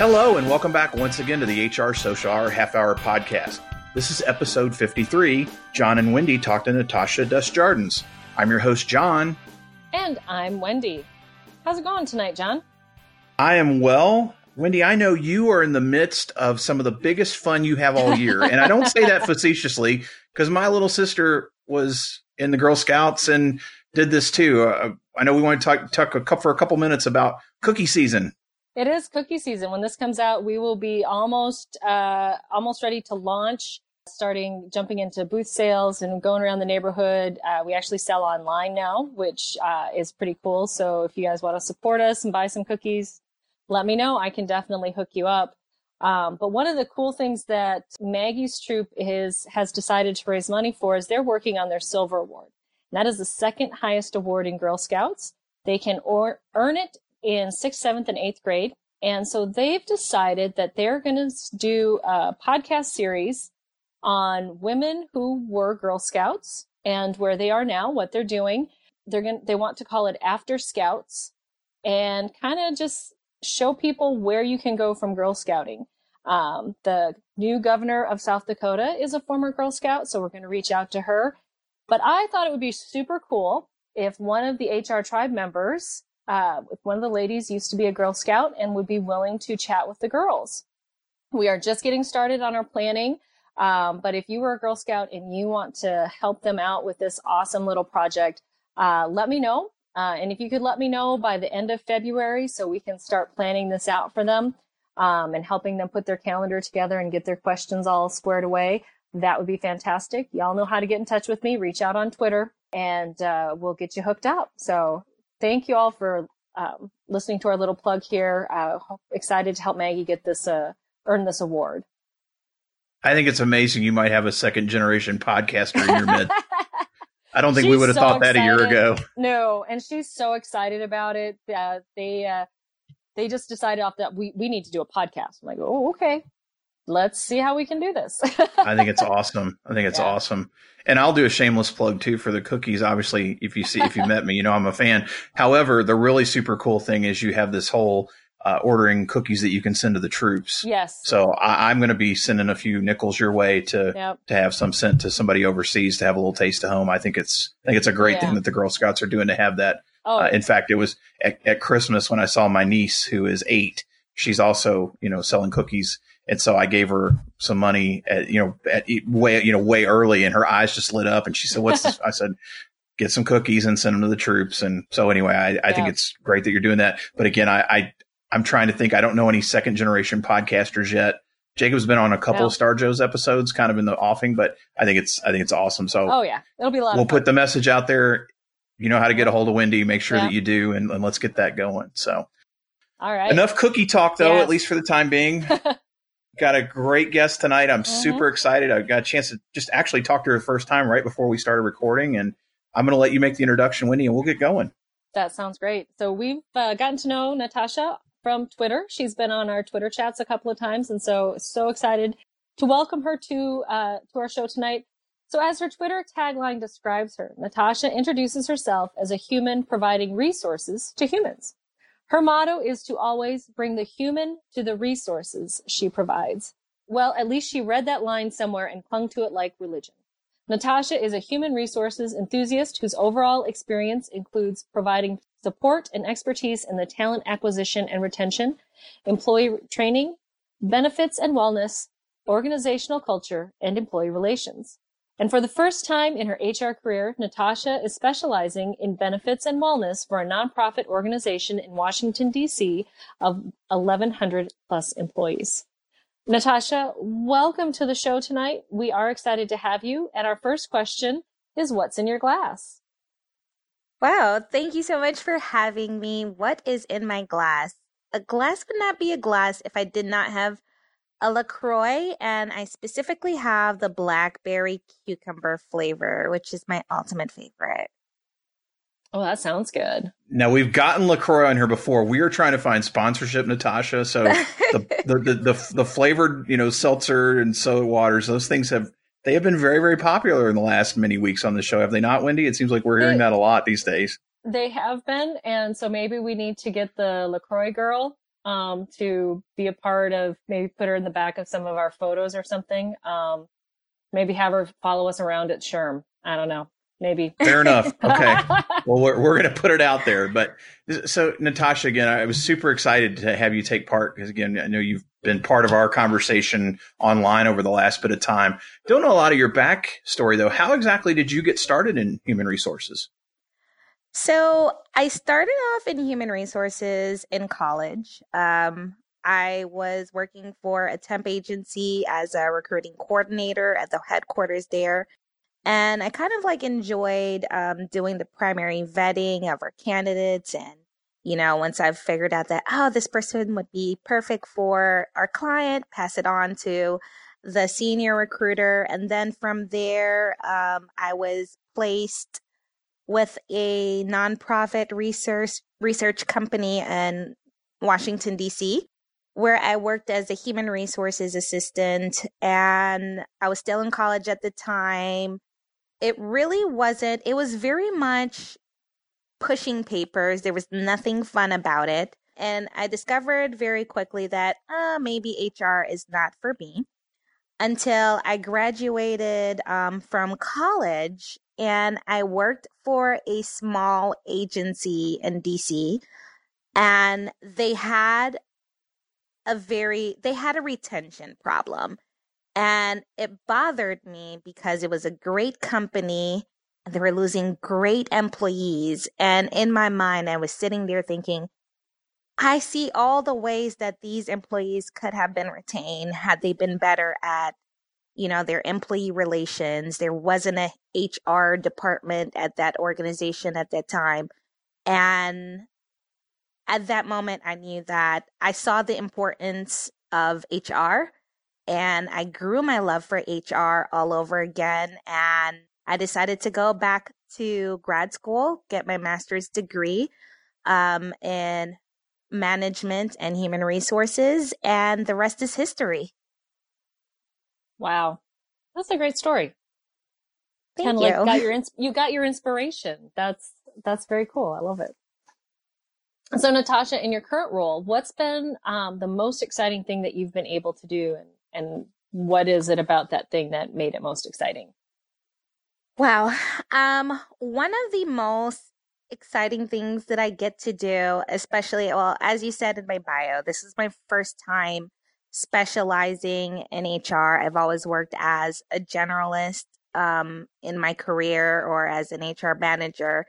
Hello, and welcome back once again to the HR Social Hour Half Hour Podcast. This is episode 53. Jon and Wendy talk to Natasha Desjardins. I'm your host, Jon. And I'm Wendy. How's it going tonight, Jon? I am well. Wendy, I know you are in the midst of some of the biggest fun you have all year. and I don't say that facetiously because my little sister was in the Girl Scouts and did this too. Uh, I know we want to talk, talk a couple, for a couple minutes about cookie season. It is cookie season. When this comes out, we will be almost uh, almost ready to launch. Starting jumping into booth sales and going around the neighborhood. Uh, we actually sell online now, which uh, is pretty cool. So if you guys want to support us and buy some cookies, let me know. I can definitely hook you up. Um, but one of the cool things that Maggie's troop is has decided to raise money for is they're working on their silver award. And that is the second highest award in Girl Scouts. They can or- earn it in sixth, seventh, and eighth grade. And so they've decided that they're going to do a podcast series on women who were Girl Scouts and where they are now, what they're doing. They're going they want to call it After Scouts and kind of just show people where you can go from Girl Scouting. Um, the new governor of South Dakota is a former Girl Scout, so we're going to reach out to her. But I thought it would be super cool if one of the HR tribe members uh, one of the ladies used to be a Girl Scout and would be willing to chat with the girls. We are just getting started on our planning. Um, but if you were a Girl Scout and you want to help them out with this awesome little project, uh, let me know. Uh, and if you could let me know by the end of February so we can start planning this out for them um, and helping them put their calendar together and get their questions all squared away, that would be fantastic. Y'all know how to get in touch with me. Reach out on Twitter and uh, we'll get you hooked up. So thank you all for um, listening to our little plug here. Uh, excited to help Maggie get this uh, earn this award. I think it's amazing you might have a second generation podcaster in your midst. I don't think she's we would have so thought that a year ago. No, and she's so excited about it. Uh, they uh, they just decided off that we we need to do a podcast. I'm like, oh, okay. Let's see how we can do this. I think it's awesome. I think it's Yeah. awesome. And I'll do a shameless plug too for the cookies. Obviously, if you see if you met me, you know I'm a fan. However, the really super cool thing is you have this whole uh, ordering cookies that you can send to the troops. yes. So I, I'm going to be sending a few nickels your way to Yep. to have some sent to somebody overseas to have a little taste of home. I think it's I think it's a great Yeah. thing that the Girl Scouts are doing to have that. Oh, Uh, in fact, it was at, at Christmas when I saw my niece who is eight. She's also you know selling cookies, and so I gave her some money at you know at way you know way early, and her eyes just lit up, and she said, "What's this?" I said. Get some cookies and send them to the troops. And so anyway, I, I think it's great that you're doing that. But again, I, I I'm trying to think. I don't know any second generation podcasters yet. Jacob's been on a couple No. of Star Joe's episodes, kind of in the offing, but I think it's I think it's awesome. So oh yeah, it'll be a lot. we'll put the message out there. You know how to get a hold of Wendy. Make sure Yeah. that you do, and, and let's get that going. So All right. enough cookie talk, though, Yes. at least for the time being. got a great guest tonight. I'm Mhm. super excited. I got a chance to just actually talk to her the first time right before we started recording, and I'm going to let you make the introduction, Wendy, and we'll get going. That sounds great. So we've uh, gotten to know Natasha from Twitter. She's been on our Twitter chats a couple of times, and so so excited to welcome her to uh, to our show tonight. So, as her Twitter tagline describes her, Natasha introduces herself as a human providing resources to humans. Her motto is to always bring the human to the resources she provides. Well, at least she read that line somewhere and clung to it like religion. Natasha is a human resources enthusiast whose overall experience includes providing support and expertise in the talent acquisition and retention, employee training, benefits and wellness, organizational culture, and employee relations. And for the first time in her HR career, Natasha is specializing in benefits and wellness for a nonprofit organization in Washington, D.C. of 1,100 plus employees. Natasha, welcome to the show tonight. We are excited to have you. And our first question is what's in your glass? Wow, thank you so much for having me. What is in my glass? A glass would not be a glass if I did not have a LaCroix, and I specifically have the blackberry cucumber flavor, which is my ultimate favorite. Oh, that sounds good. Now we've gotten Lacroix on here before. We are trying to find sponsorship, Natasha. So the, the, the the the flavored, you know, seltzer and soda waters, those things have they have been very very popular in the last many weeks on the show. Have they not, Wendy? It seems like we're hearing They- that a lot these days. They have been, and so maybe we need to get the LaCroix girl um, to be a part of maybe put her in the back of some of our photos or something. Um, maybe have her follow us around at SHRM. I don't know. Maybe. Fair enough. Okay. well, we're, we're going to put it out there. But so, Natasha, again, I was super excited to have you take part because, again, I know you've been part of our conversation online over the last bit of time. Don't know a lot of your backstory, though. How exactly did you get started in human resources? So I started off in human resources in college. Um, I was working for a temp agency as a recruiting coordinator at the headquarters there. And I kind of like enjoyed um, doing the primary vetting of our candidates. And, you know, once I've figured out that, oh, this person would be perfect for our client, pass it on to the senior recruiter. And then from there, um, I was placed with a nonprofit research research company in Washington D.C. where I worked as a human resources assistant and I was still in college at the time. It really wasn't it was very much pushing papers. There was nothing fun about it. And I discovered very quickly that uh, maybe HR is not for me until I graduated um, from college and I worked for a small agency in DC and they had a very they had a retention problem and it bothered me because it was a great company and they were losing great employees and in my mind I was sitting there thinking I see all the ways that these employees could have been retained had they been better at you know, their employee relations. There wasn't a HR department at that organization at that time. And at that moment, I knew that I saw the importance of HR and I grew my love for HR all over again. And I decided to go back to grad school, get my master's degree um, in management and human resources. And the rest is history. Wow. That's a great story. Thank kind of you. like got your you got your inspiration. That's that's very cool. I love it. So Natasha, in your current role, what's been um, the most exciting thing that you've been able to do, and and what is it about that thing that made it most exciting? Wow, um, one of the most exciting things that I get to do, especially well, as you said in my bio, this is my first time specializing in HR. I've always worked as a generalist um, in my career or as an HR manager.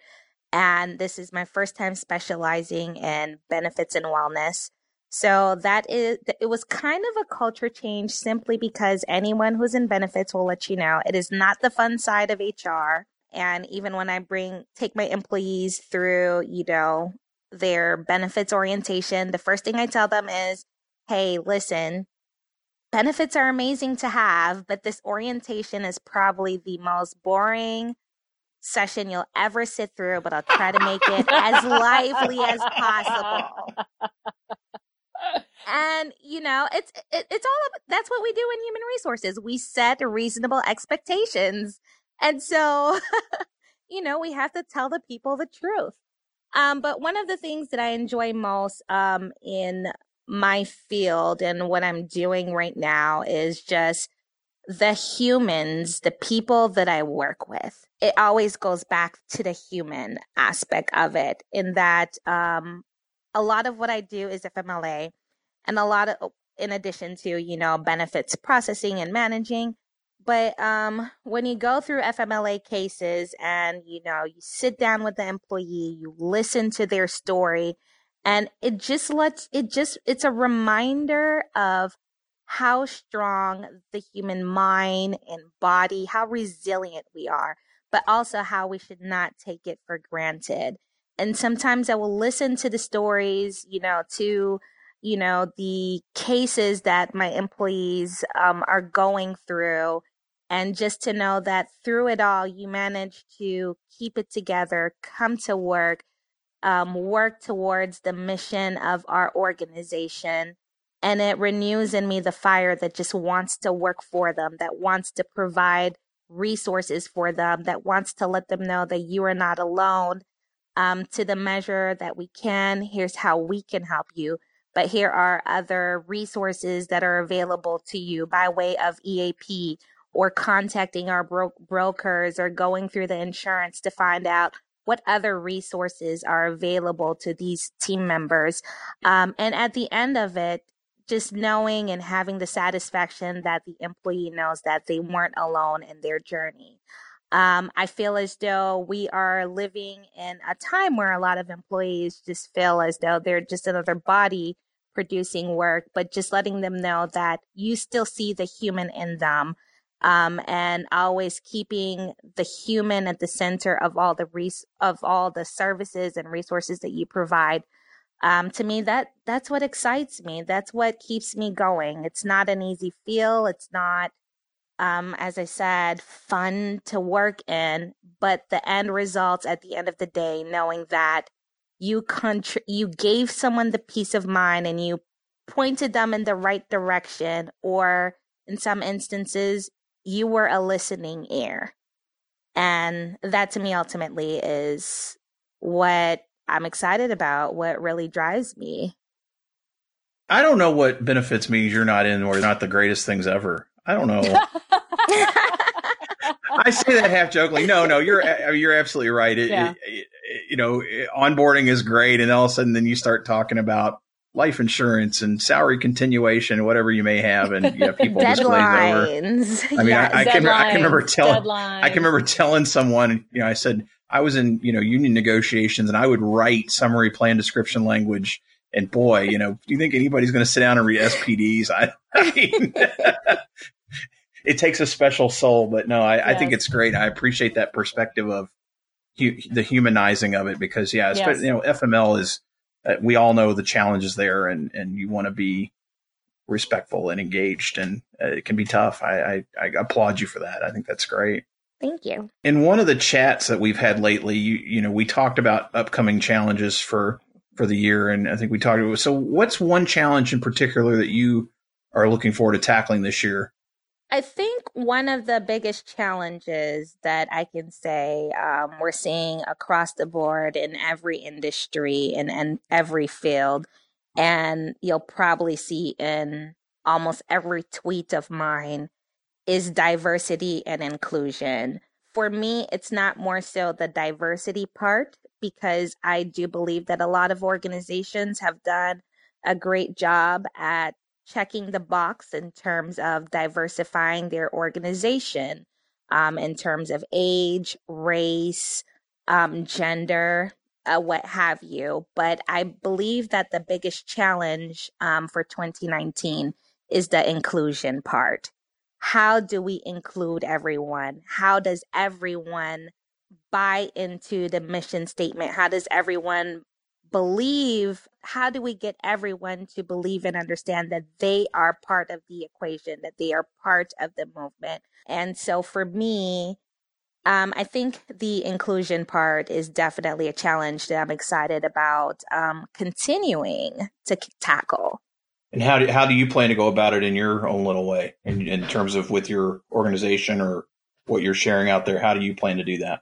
And this is my first time specializing in benefits and wellness. So that is, it was kind of a culture change simply because anyone who's in benefits will let you know it is not the fun side of HR. And even when I bring, take my employees through, you know, their benefits orientation, the first thing I tell them is hey, listen, benefits are amazing to have, but this orientation is probably the most boring session you'll ever sit through, but I'll try to make it as lively as possible. And you know, it's it, it's all of, that's what we do in human resources. We set reasonable expectations. And so, you know, we have to tell the people the truth. Um, but one of the things that I enjoy most um, in my field and what I'm doing right now is just the humans, the people that I work with. It always goes back to the human aspect of it, in that um, a lot of what I do is FMLA, and a lot of, in addition to, you know, benefits processing and managing. But um, when you go through FMLA cases and, you know, you sit down with the employee, you listen to their story, and it just lets, it just, it's a reminder of how strong the human mind and body, how resilient we are, but also how we should not take it for granted. And sometimes I will listen to the stories, you know, to, you know, the cases that my employees um, are going through. And just to know that through it all, you manage to keep it together, come to work, um, work towards the mission of our organization. And it renews in me the fire that just wants to work for them, that wants to provide resources for them, that wants to let them know that you are not alone. Um, to the measure that we can, here's how we can help you. but here are other resources that are available to you by way of EAP or contacting our bro- brokers or going through the insurance to find out what other resources are available to these team members. Um, and at the end of it, just knowing and having the satisfaction that the employee knows that they weren't alone in their journey. Um, I feel as though we are living in a time where a lot of employees just feel as though they're just another body producing work, but just letting them know that you still see the human in them. Um, and always keeping the human at the center of all the res- of all the services and resources that you provide. Um, to me, that that's what excites me. That's what keeps me going. It's not an easy feel. It's not um, as I said, fun to work in, but the end results at the end of the day, knowing that you contr- you gave someone the peace of mind and you pointed them in the right direction, or in some instances, you were a listening ear. And that to me ultimately is what I'm excited about, what really drives me. I don't know what benefits means you're not in or not the greatest things ever. I don't know. I say that half jokingly. No, no, you're you're absolutely right. It, yeah. it, you know, onboarding is great, and all of a sudden, then you start talking about life insurance and salary continuation, whatever you may have, and you know, people just glaze over. I mean, I, I can I can remember telling deadlines. I can remember telling someone, you know, I said I was in you know union negotiations, and I would write summary plan description language. And boy, you know, do you think anybody's going to sit down and read SPDs? I, I mean, it takes a special soul, but no, I. I, think it's great. I appreciate that perspective of hu- the humanizing of it because, yeah, yes. you know, FML is, we all know the challenges there and, and you want to be respectful and engaged and uh, it can be tough. I, I, I applaud you for that. I think that's great. Thank you. In one of the chats that we've had lately, you, you know, we talked about upcoming challenges for, for the year. And I think we talked about, so what's one challenge in particular that you are looking forward to tackling this year? I think one of the biggest challenges that I can say um, we're seeing across the board in every industry and, and every field, and you'll probably see in almost every tweet of mine, is diversity and inclusion. For me, it's not more so the diversity part because I do believe that a lot of organizations have done a great job at checking the box in terms of diversifying their organization um, in terms of age, race, um, gender, uh, what have you. But I believe that the biggest challenge um, for 2019 is the inclusion part. How do we include everyone? How does everyone buy into the mission statement? How does everyone believe how do we get everyone to believe and understand that they are part of the equation that they are part of the movement? And so for me um, i think the inclusion part is definitely a challenge that i'm excited about um, continuing to tackle. And how do, how do you plan to go about it in your own little way in, in terms of with your organization or what you're sharing out there? How do you plan to do that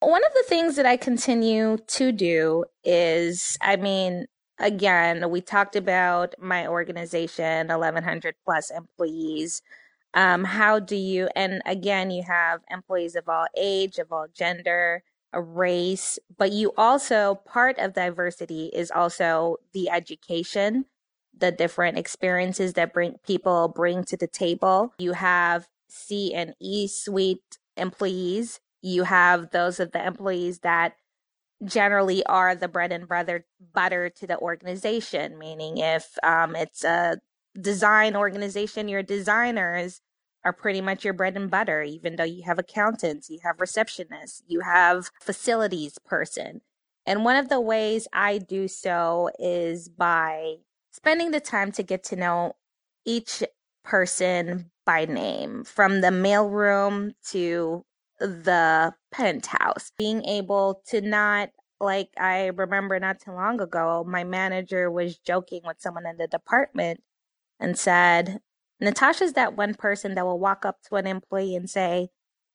one of the things that I continue to do is, I mean, again, we talked about my organization, 1,100 plus employees. Um, how do you, and again, you have employees of all age, of all gender, a race, but you also, part of diversity is also the education, the different experiences that bring people bring to the table. You have C and E suite employees you have those of the employees that generally are the bread and butter butter to the organization meaning if um, it's a design organization your designers are pretty much your bread and butter even though you have accountants you have receptionists you have facilities person. And one of the ways i do so is by spending the time to get to know each person by name from the mailroom to the penthouse. Being able to not like I remember not too long ago, my manager was joking with someone in the department and said, Natasha's that one person that will walk up to an employee and say,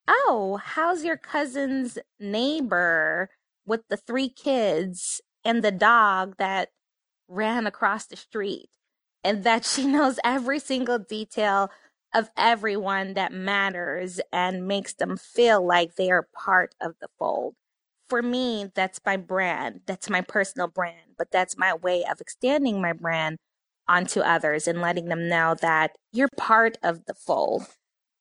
Oh, how's your cousin's neighbor with the three kids and the dog that ran across the street and that she knows every single detail of everyone that matters and makes them feel like they are part of the fold. For me, that's my brand. That's my personal brand, but that's my way of extending my brand onto others and letting them know that you're part of the fold.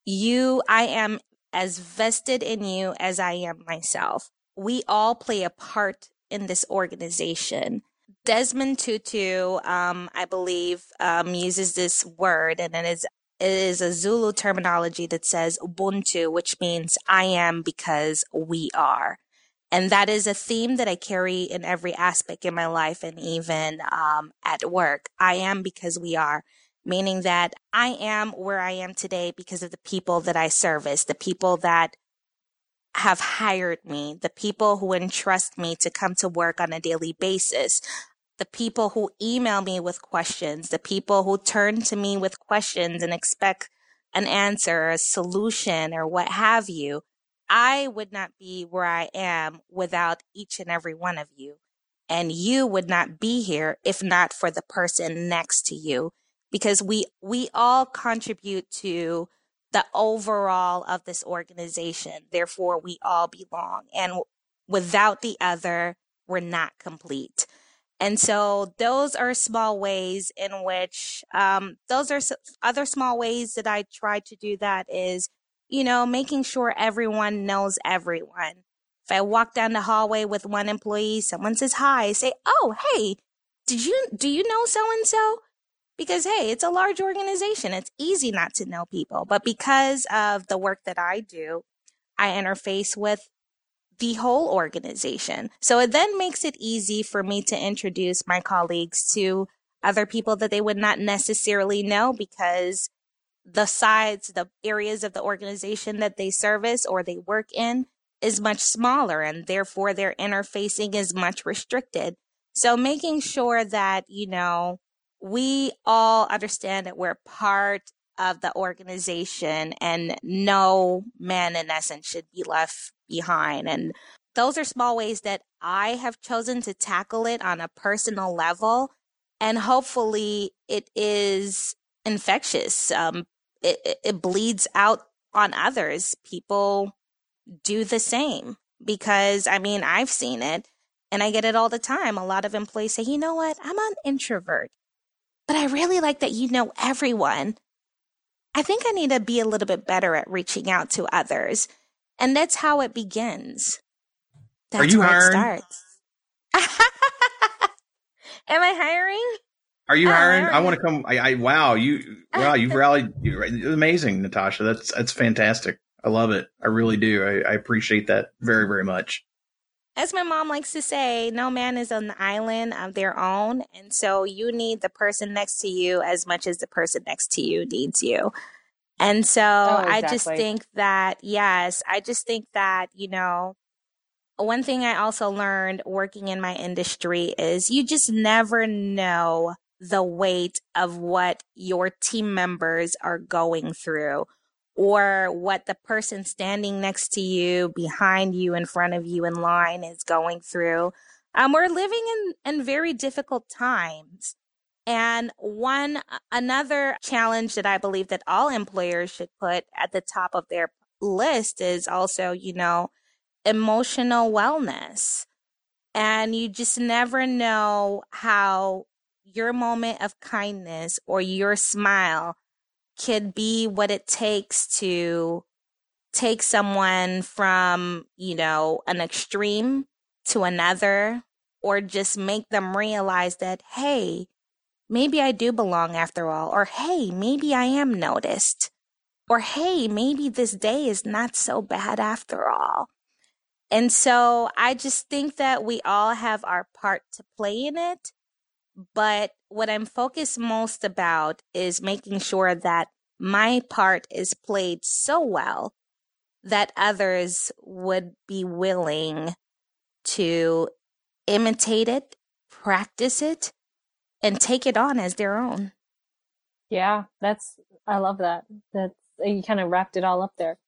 You, I am as vested in you as I am myself. We all play a part in this organization. Desmond Tutu, um, I believe, um, uses this word, and it is is a Zulu terminology that says Ubuntu, which means I am because we are. And that is a theme that I carry in every aspect in my life and even um, at work. I am because we are, meaning that I am where I am today because of the people that I service, the people that have hired me, the people who entrust me to come to work on a daily basis, the people who email me with questions, the people who turn to me with questions and expect an answer, a solution, or what have you. I would not be where I am without each and every one of you. And you would not be here if not for the person next to you because we we all contribute to the overall of this organization. Therefore, we all belong. And without the other, we're not complete. And so those are small ways in which, um, those are other small ways that I try to do that is you know, making sure everyone knows everyone. If I walk down the hallway with one employee, someone says hi, I say, "Oh, hey, did you do you know so and so?" Because hey, it's a large organization. It's easy not to know people, but because of the work that I do, I interface with the whole organization. So it then makes it easy for me to introduce my colleagues to other people that they would not necessarily know because the sides, the areas of the organization that they service or they work in is much smaller and therefore their interfacing is much restricted. So making sure that, you know, we all understand that we're part of the organization and no man in essence should be left behind. And those are small ways that I have chosen to tackle it on a personal level. And hopefully it is infectious. Um, it, it bleeds out on others. People do the same because I mean, I've seen it and I get it all the time. A lot of employees say, you know what? I'm an introvert, but I really like that you know everyone. I think I need to be a little bit better at reaching out to others. And that's how it begins. That's Are you hiring? Am I hiring? Are you uh, hiring? I want to come. I, I wow you wow you've rallied. You're amazing, Natasha. That's that's fantastic. I love it. I really do. I, I appreciate that very very much. As my mom likes to say, no man is on the island of their own, and so you need the person next to you as much as the person next to you needs you. And so oh, exactly. I just think that yes, I just think that you know one thing I also learned working in my industry is you just never know the weight of what your team members are going through or what the person standing next to you, behind you, in front of you in line is going through. Um, we're living in, in very difficult times. And one, another challenge that I believe that all employers should put at the top of their list is also, you know, emotional wellness. And you just never know how your moment of kindness or your smile could be what it takes to take someone from, you know, an extreme to another or just make them realize that, hey, maybe I do belong after all, or hey, maybe I am noticed, or hey, maybe this day is not so bad after all. And so I just think that we all have our part to play in it. But what I'm focused most about is making sure that my part is played so well that others would be willing to imitate it, practice it, and take it on as their own. Yeah, that's, I love that. That's, you kind of wrapped it all up there.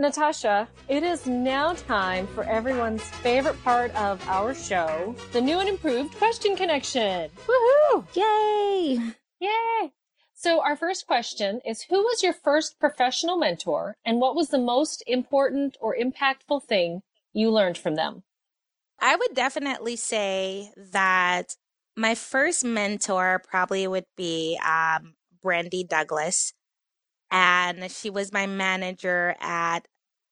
Natasha, it is now time for everyone's favorite part of our show, the new and improved question connection. Woohoo! Yay! Yay! So our first question is who was your first professional mentor and what was the most important or impactful thing you learned from them? I would definitely say that my first mentor probably would be um, Brandy Douglas. And she was my manager at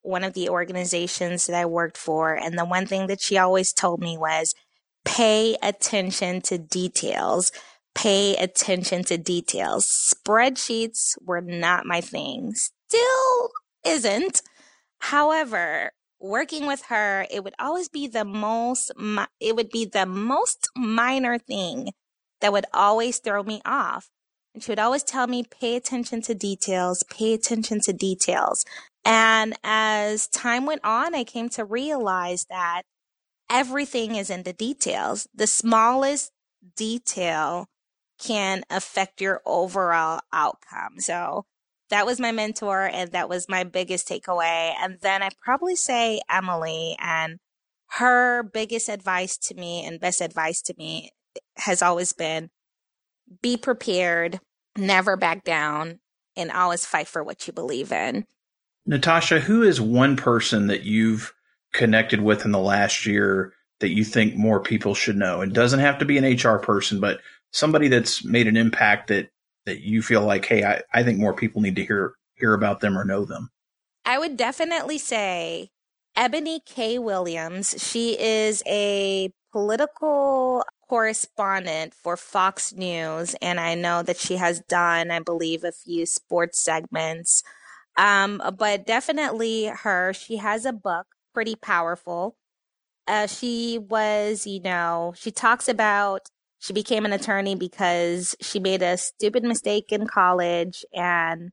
one of the organizations that I worked for. And the one thing that she always told me was pay attention to details. Pay attention to details. Spreadsheets were not my thing. Still isn't. However, working with her, it would always be the most, it would be the most minor thing that would always throw me off. And she would always tell me, pay attention to details, pay attention to details. And as time went on, I came to realize that everything is in the details. The smallest detail can affect your overall outcome. So that was my mentor and that was my biggest takeaway. And then I probably say Emily and her biggest advice to me and best advice to me has always been be prepared, never back down, and always fight for what you believe in. Natasha, who is one person that you've connected with in the last year that you think more people should know? It doesn't have to be an HR person, but somebody that's made an impact that that you feel like, hey, I, I think more people need to hear hear about them or know them? I would definitely say Eboni K. Williams. She is a political correspondent for Fox News, and I know that she has done, I believe, a few sports segments. Um, but definitely her. She has a book, pretty powerful. Uh, she was, you know, she talks about she became an attorney because she made a stupid mistake in college and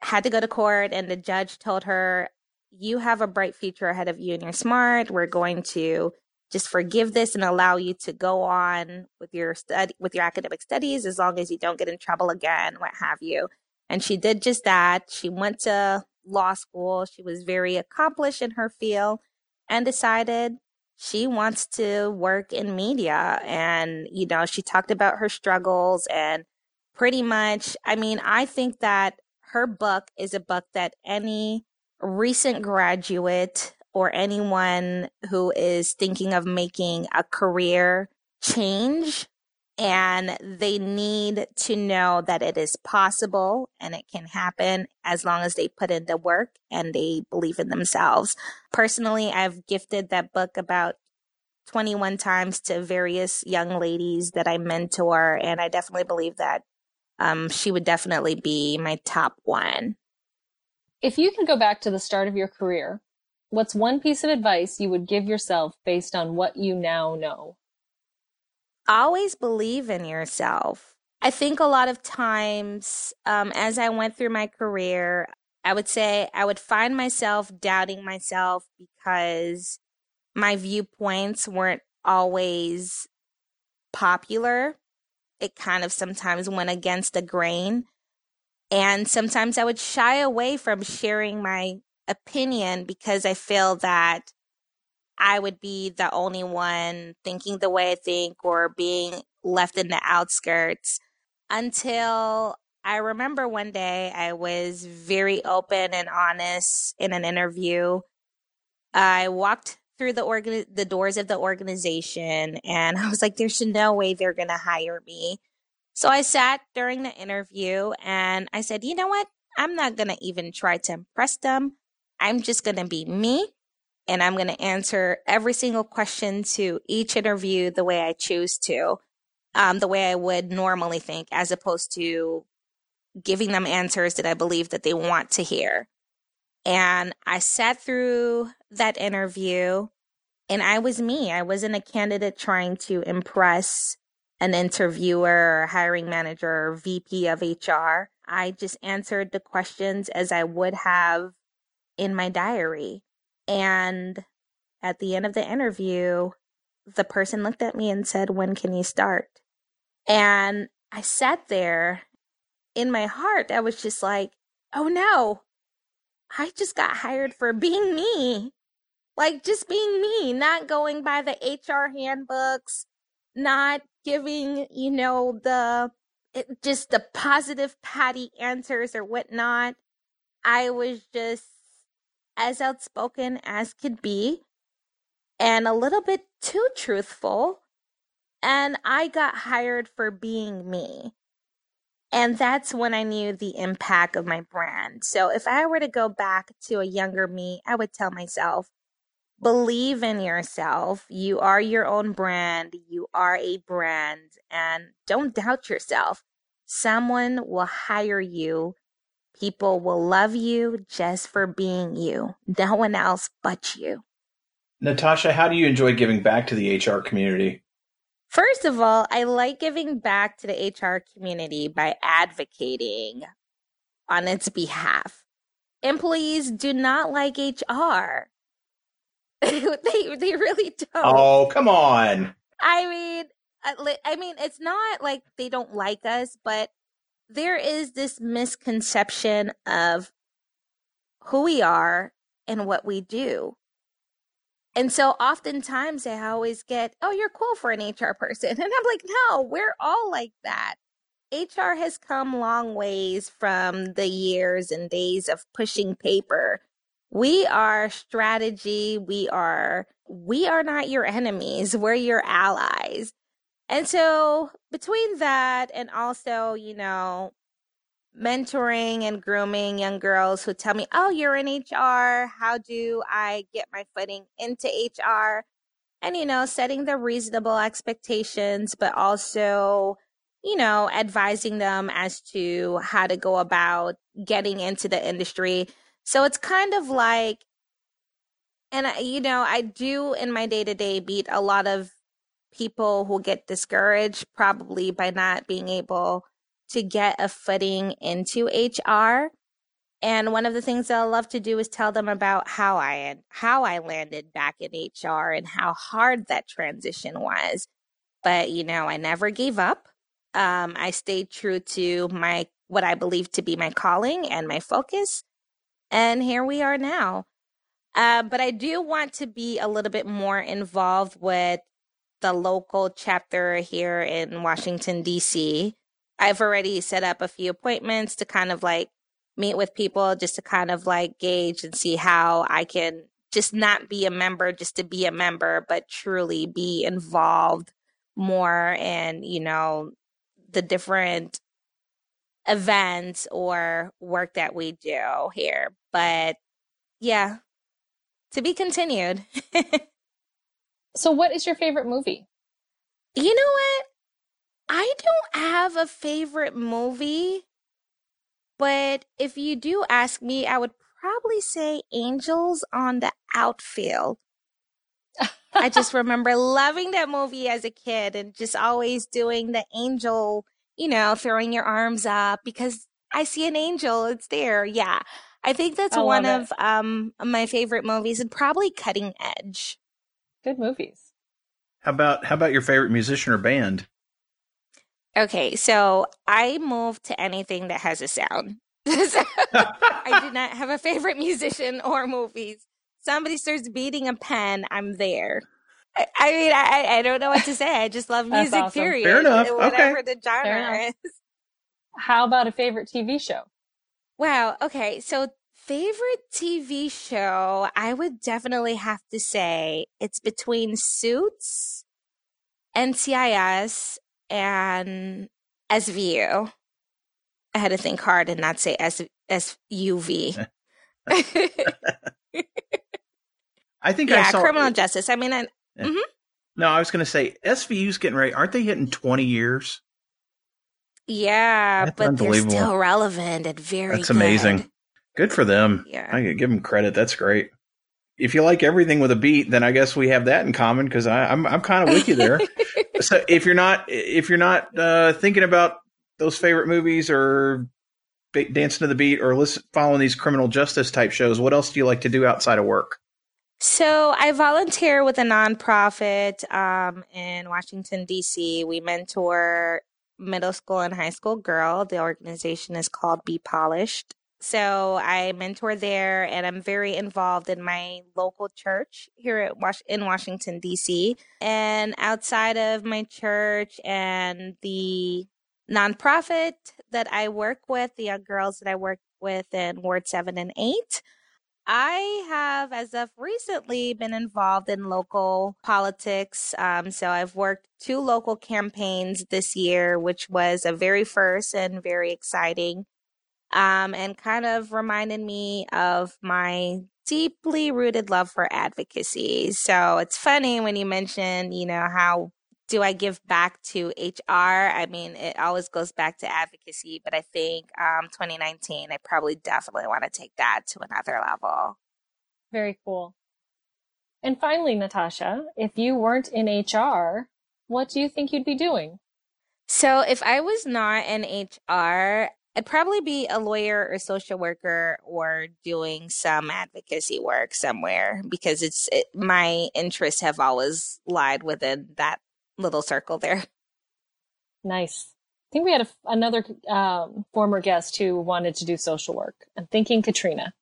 had to go to court and the judge told her you have a bright future ahead of you and you're smart we're going to just forgive this and allow you to go on with your study with your academic studies as long as you don't get in trouble again what have you and she did just that. She went to law school. She was very accomplished in her field and decided she wants to work in media. And you know she talked about her struggles and pretty much i mean i think that her book is a book that any recent graduate or anyone who is thinking of making a career change and they need to know that it is possible and it can happen as long as they put in the work and they believe in themselves. Personally, I've gifted that book about 21 times to various young ladies that I mentor, and I definitely believe that um, she would definitely be my top one. If you can go back to the start of your career, what's one piece of advice you would give yourself based on what you now know? Always believe in yourself. I think a lot of times, um, as I went through my career, I would say I would find myself doubting myself because my viewpoints weren't always popular. It kind of sometimes went against the grain. And sometimes I would shy away from sharing my opinion because I feel that I would be the only one thinking the way I think or being left in the outskirts until I remember one day I was very open and honest in an interview. I walked through the organ the doors of the organization and I was like there's no way they're going to hire me. So I sat during the interview and I said, "You know what? I'm not going to even try to impress them. I'm just going to be me and I'm going to answer every single question to each interview the way I choose to, um, the way I would normally think, as opposed to giving them answers that I believe that they want to hear. And I sat through that interview and I was me. I wasn't a candidate trying to impress an interviewer or hiring manager or VP of HR. I just answered the questions as I would have in my diary. And at the end of the interview, the person looked at me and said, When can you start? And I sat there in my heart. I was just like, Oh no, I just got hired for being me. Like just being me, not going by the HR handbooks, not giving, you know, the just the positive patty answers or whatnot. I was just as outspoken as could be and a little bit too truthful. And I got hired for being me. And that's when I knew the impact of my brand. So if I were to go back to a younger me, I would tell myself, believe in yourself. You are your own brand. You are a brand and don't doubt yourself. Someone will hire you. People will love you just for being you. No one else but you. Natasha, how do you enjoy giving back to the HR community? First of all, I like giving back to the HR community by advocating on its behalf. Employees do not like HR. they they really don't. Oh, come on. I mean, I mean, it's not like they don't like us, but there is this misconception of who we are and what we do. And so oftentimes I always get, oh, you're cool for an HR person. And I'm like, no, we're all like that. HR has come long ways from the years and days of pushing paper we are strategy. We are, we are not your enemies. We're your allies. And so between that and also, you know, mentoring and grooming young girls who tell me, Oh, you're in HR. How do I get my footing into HR? And, you know, setting the reasonable expectations, but also, you know, advising them as to how to go about getting into the industry so it's kind of like, and I, you know, I do in my day to day beat a lot of people who get discouraged probably by not being able to get a footing into HR. And one of the things that I love to do is tell them about how I how I landed back in HR and how hard that transition was. But you know, I never gave up. Um, I stayed true to my what I believe to be my calling and my focus. And here we are now. Uh, but I do want to be a little bit more involved with the local chapter here in Washington, D.C. I've already set up a few appointments to kind of like meet with people just to kind of like gauge and see how I can just not be a member just to be a member, but truly be involved more in, you know, the different events or work that we do here. But yeah, to be continued. so, what is your favorite movie? You know what? I don't have a favorite movie, but if you do ask me, I would probably say Angels on the Outfield. I just remember loving that movie as a kid and just always doing the angel you know, throwing your arms up because I see an angel. It's there. Yeah. I think that's I one of um, my favorite movies and probably Cutting Edge. Good movies. How about how about your favorite musician or band? Okay, so I move to anything that has a sound. I do not have a favorite musician or movies. Somebody starts beating a pen, I'm there. I, mean, I, I don't know what to say. I just love music, awesome. period. Fair enough. Whatever okay. the genre is. How about a favorite TV show? Wow. Okay. So, favorite TV show, I would definitely have to say it's between Suits, NCIS, and SVU. I had to think hard and not say S- SUV. I think yeah, I saw criminal justice. I mean, I, Mm-hmm. No, I was going to say SVU's getting ready. Aren't they hitting 20 years? Yeah, That's but they're still relevant and very That's amazing. Good. for them. Yeah. I give them credit. That's great. If you like everything with a beat, then I guess we have that in common because I'm I'm kind of with you there. so if you're not if you're not uh, thinking about those favorite movies or dancing to the beat or listen, following these criminal justice type shows, what else do you like to do outside of work? So I volunteer with a nonprofit um, in Washington D.C. We mentor middle school and high school girl. The organization is called Be Polished. So I mentor there and I'm very involved in my local church here at Was- in Washington, D.C. And outside of my church and the nonprofit that I work with, the young girls that I work with in Ward 7 and 8, I have, as of recently, been involved in local politics. Um, so I've worked two local campaigns this year, which was a very first and very exciting, um, and kind of reminded me of my deeply rooted love for advocacy. So it's funny when you mention, you know, how do I give back to HR? I mean, it always goes back to advocacy, but I think um, 2019, I probably definitely want to take that to another level. Very cool. And finally, Natasha, if you weren't in HR, what do you think you'd be doing? So, if I was not in HR, I'd probably be a lawyer or social worker or doing some advocacy work somewhere because it's it, my interests have always lied within that little circle there. Nice. I think we had a, another um, former guest who wanted to do social work. I'm thinking Katrina.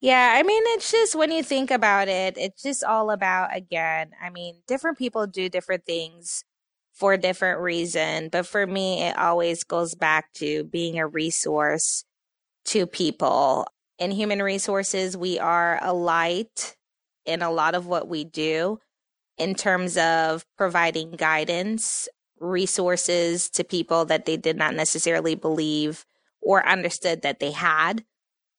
Yeah, I mean, it's just when you think about it, it's just all about, again, I mean, different people do different things for a different reason. But for me, it always goes back to being a resource to people. In human resources, we are a light in a lot of what we do in terms of providing guidance, resources to people that they did not necessarily believe or understood that they had.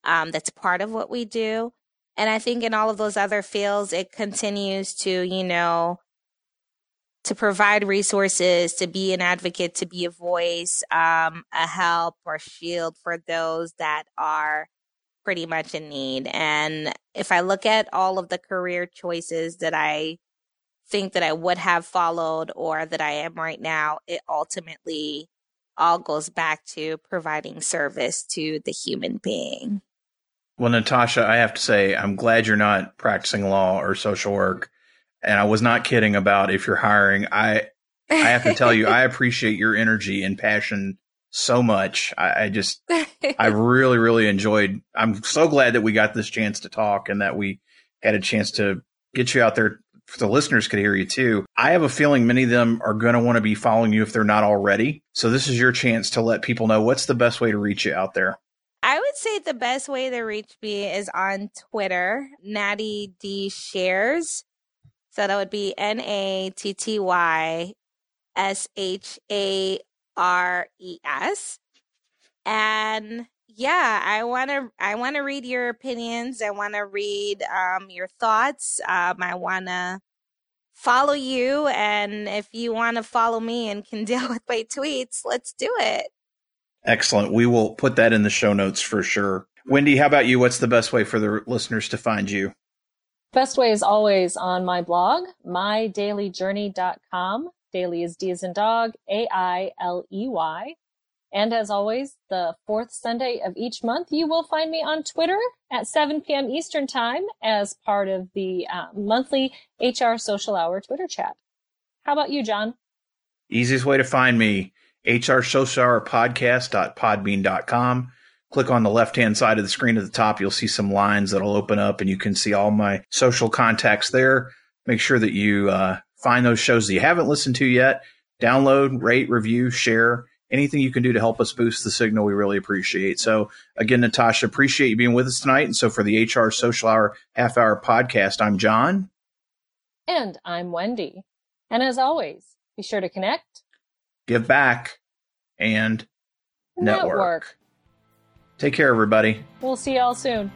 Um, that's part of what we do. And I think in all of those other fields, it continues to, you know, to provide resources, to be an advocate, to be a voice, um, a help or shield for those that are pretty much in need. And if I look at all of the career choices that I think that I would have followed or that I am right now, it ultimately all goes back to providing service to the human being. Well, Natasha, I have to say, I'm glad you're not practicing law or social work. And I was not kidding about if you're hiring. I I have to tell you, I appreciate your energy and passion so much. I, I just, I really, really enjoyed. I'm so glad that we got this chance to talk and that we had a chance to get you out there the listeners could hear you too. I have a feeling many of them are going to want to be following you if they're not already. So this is your chance to let people know what's the best way to reach you out there. I would say the best way to reach me is on Twitter, Natty D Shares. So that would be N A T T Y S H A R E S. And yeah, I want to I want to read your opinions. I want to read um, your thoughts. Um, I want to follow you, and if you want to follow me and can deal with my tweets, let's do it. Excellent. We will put that in the show notes for sure. Wendy, how about you? What's the best way for the listeners to find you? Best way is always on my blog, mydaileyjourney.com. Daily is D as in dog, A I L E Y. And as always, the fourth Sunday of each month, you will find me on Twitter at 7 p.m. Eastern Time as part of the uh, monthly HR Social Hour Twitter chat. How about you, Jon? Easiest way to find me, HR Social Hour Podcast.podbean.com. Click on the left hand side of the screen at the top. You'll see some lines that'll open up and you can see all my social contacts there. Make sure that you uh, find those shows that you haven't listened to yet. Download, rate, review, share anything you can do to help us boost the signal, we really appreciate. So again, Natasha, appreciate you being with us tonight. And so for the HR Social Hour Half Hour Podcast, I'm Jon. And I'm Wendy. And as always, be sure to connect, give back, and network. network. Take care, everybody. We'll see y'all soon.